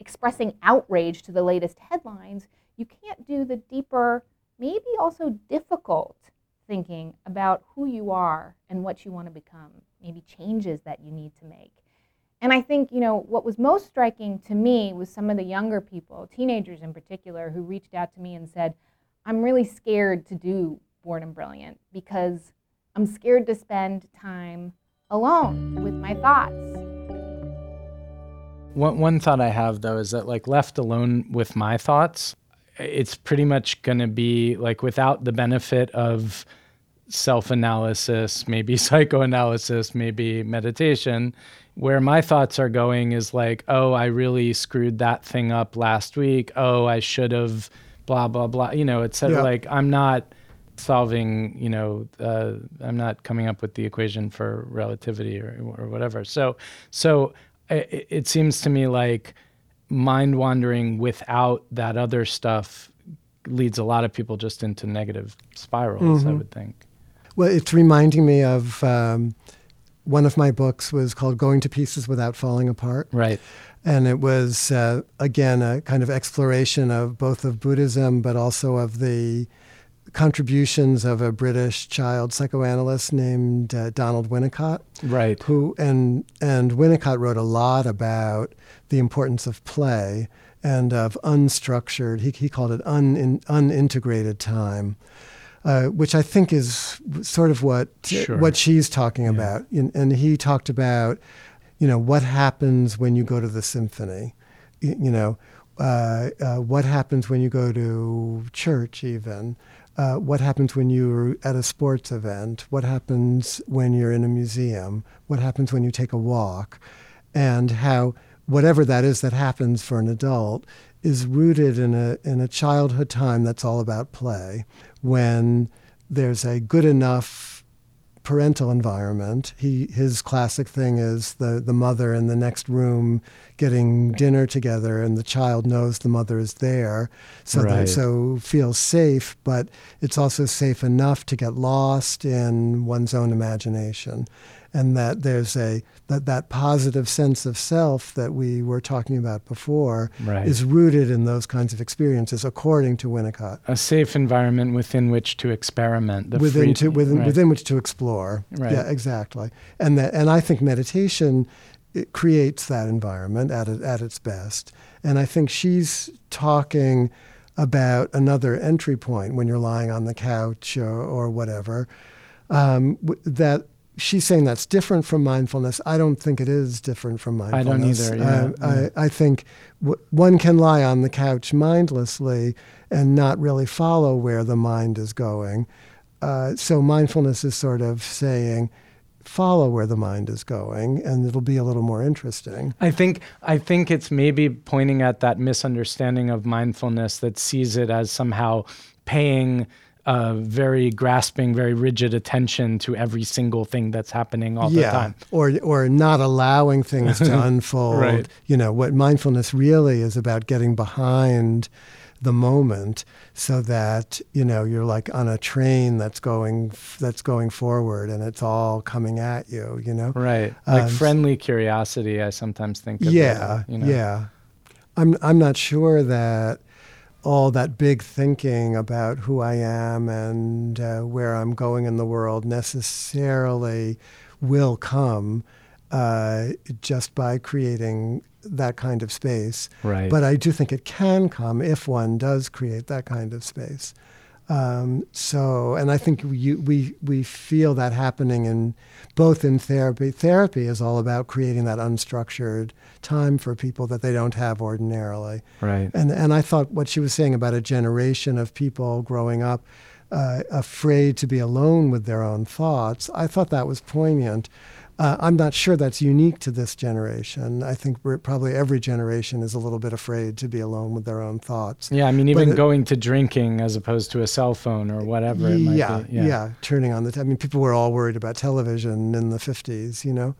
expressing outrage to the latest headlines, you can't do the deeper, maybe also difficult thinking about who you are and what you want to become, maybe changes that you need to make. And I think, you know, what was most striking to me was some of the younger people, teenagers in particular, who reached out to me and said, I'm really scared to do Bored and Brilliant because I'm scared to spend time alone with my thoughts. One, one thought I have, though, is that, like, left alone with my thoughts, it's pretty much going to be like without the benefit of self analysis, maybe psychoanalysis, maybe meditation. Where my thoughts are going is like, oh, I really screwed that thing up last week. Oh, I should have, blah, blah, blah. You know, it's yeah. like I'm not solving, you know, uh, I'm not coming up with the equation for relativity or, or whatever. So, so it, it seems to me like, mind wandering without that other stuff leads a lot of people just into negative spirals, mm-hmm. I would think. Well, it's reminding me of um, one of my books was called Going to Pieces Without Falling Apart. Right. And it was, uh, again, a kind of exploration of both of Buddhism, but also of the contributions of a British child psychoanalyst named uh, Donald Winnicott. Right. Who and and Winnicott wrote a lot about the importance of play and of unstructured. He he called it un, unintegrated time. Uh, which I think is sort of what sure. what she's talking yeah. about, and, and, he talked about, you know, what happens when you go to the symphony, you, you know, uh, uh, what happens when you go to church, even, uh, what happens when you're at a sports event, what happens when you're in a museum, what happens when you take a walk, and how whatever that is that happens for an adult is rooted in a, in a childhood time that's all about play, when there's a good enough parental environment. He his classic thing is the the mother in the next room getting dinner together, and the child knows the mother is there, so Right. that, so feels safe. But it's also safe enough to get lost in one's own imagination, and that there's a that that positive sense of self that we were talking about before Right. is rooted in those kinds of experiences, according to Winnicott a safe environment within which to experiment. The within free- to within right. within which to explore. Right. Yeah, exactly. And that and I think meditation it creates that environment at it, at its best. And I think she's talking about another entry point when you're lying on the couch or, or whatever. Um, that she's saying that's different from mindfulness. I don't think it is different from mindfulness. I don't either, yeah, Um, yeah. I, I think w- one can lie on the couch mindlessly and not really follow where the mind is going. Uh, so mindfulness is sort of saying, follow where the mind is going, and it'll be a little more interesting. I think I think it's maybe pointing at that misunderstanding of mindfulness that sees it as somehow paying uh, very grasping, very rigid attention to every single thing that's happening all the time. Or or not allowing things to unfold. Right. You know, what mindfulness really is about getting behind the moment so that, you know, you're like on a train that's going that's going forward and it's all coming at you, you know? Right, like Um, friendly curiosity. I sometimes think. Yeah, you know? yeah. I'm I'm not sure that all that big thinking about who I am and uh, where I'm going in the world necessarily will come uh, just by creating that kind of space. Right. But I do think it can come if one does create that kind of space. Um, so, and I think we, we we feel that happening in both in therapy. Therapy is all about creating that unstructured time for people that they don't have ordinarily. Right. And and I thought what she was saying about a generation of people growing up uh, afraid to be alone with their own thoughts, I thought that was poignant. Uh, I'm not sure that's unique to this generation. I think we're, probably every generation is a little bit afraid to be alone with their own thoughts. Yeah, I mean, even it- going to drinking as opposed to a cell phone or whatever it might yeah, be. yeah, turning on the. T- I mean, people were all worried about television in the '50s, you know.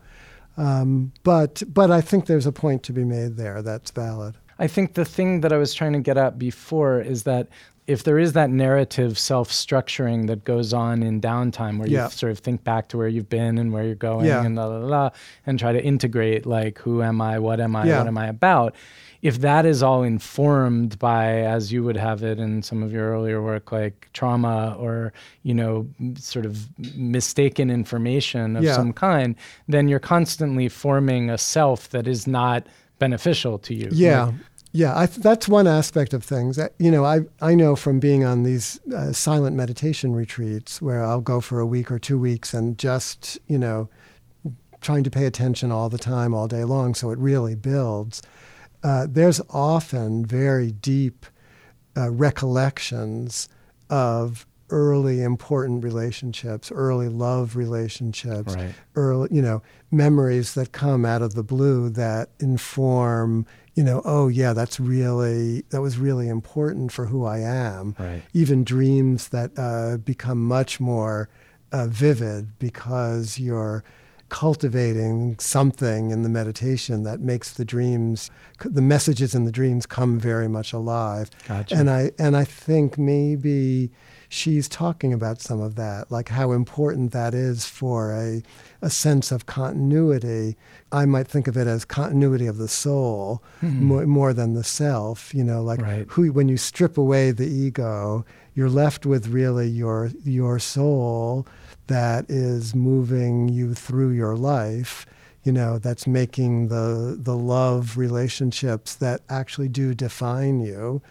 Um, but but I think there's a point to be made there that's valid. I think the thing that I was trying to get at before is that if there is that narrative self structuring that goes on in downtime where Yeah. you sort of think back to where you've been and where you're going Yeah. and la la la and try to integrate like who am I, what am I, Yeah. what am I about, if that is all informed by, as you would have it in some of your earlier work, like trauma or, you know, sort of mistaken information of some kind, then you're constantly forming a self that is not beneficial to you. Yeah, Like, yeah. I th- that's one aspect of things. You know, I I know from being on these uh, silent meditation retreats where I'll go for a week or two weeks and just you know trying to pay attention all the time, all day long, so it really builds. Uh, there's often very deep uh, recollections of early important relationships, early love relationships, Right. early, you know, memories that come out of the blue that inform, you know, oh yeah, that's really that was really important for who I am. Right. Even dreams that uh, become much more uh, vivid because you're cultivating something in the meditation that makes the dreams, the messages in the dreams come very much alive. Gotcha. And I and I think maybe she's talking about some of that, like how important that is for a a sense of continuity. I might think of it as continuity of the soul more, more than the self. You know, like Right. who when you strip away the ego, you're left with really your your soul that is moving you through your life you know that's making the the love relationships that actually do define you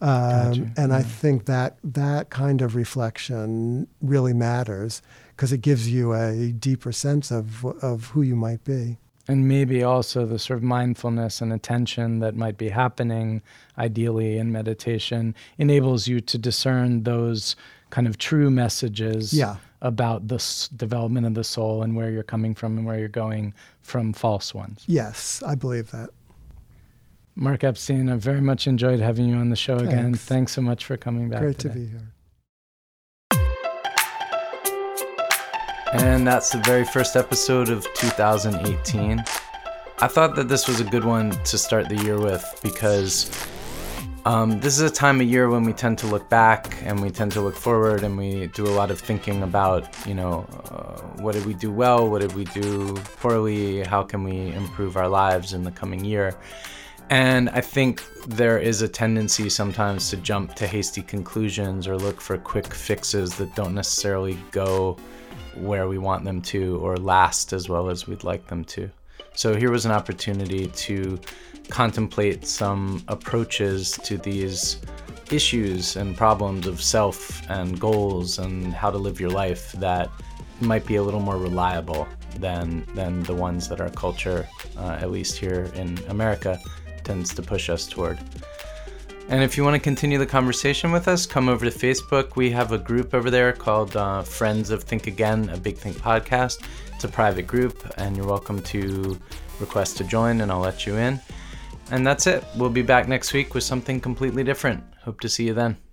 um, Gotcha, and I think that that kind of reflection really matters because it gives you a deeper sense of of who you might be. And maybe also the sort of mindfulness and attention that might be happening ideally in meditation enables you to discern those kind of true messages Yeah. about the s- development of the soul and where you're coming from and where you're going from false ones. Yes, I believe that. Mark Epstein, I've very much enjoyed having you on the show again. Thanks. Thanks so much for coming back. Great today. to be here. And that's the very first episode of 2018. I thought that this was a good one to start the year with because um, this is a time of year when we tend to look back and we tend to look forward and we do a lot of thinking about, you know, uh, what did we do well? What did we do poorly? How can we improve our lives in the coming year? And I think there is a tendency sometimes to jump to hasty conclusions or look for quick fixes that don't necessarily go where we want them to or last as well as we'd like them to. So here was an opportunity to contemplate some approaches to these issues and problems of self and goals and how to live your life that might be a little more reliable than than the ones that our culture, uh, at least here in America, tends to push us toward. And if you want to continue the conversation with us, come over to Facebook. We have a group over there called uh, Friends of Think Again, a Big Think podcast. It's a private group, and you're welcome to request to join, and I'll let you in. And that's it. We'll be back next week with something completely different. Hope to see you then.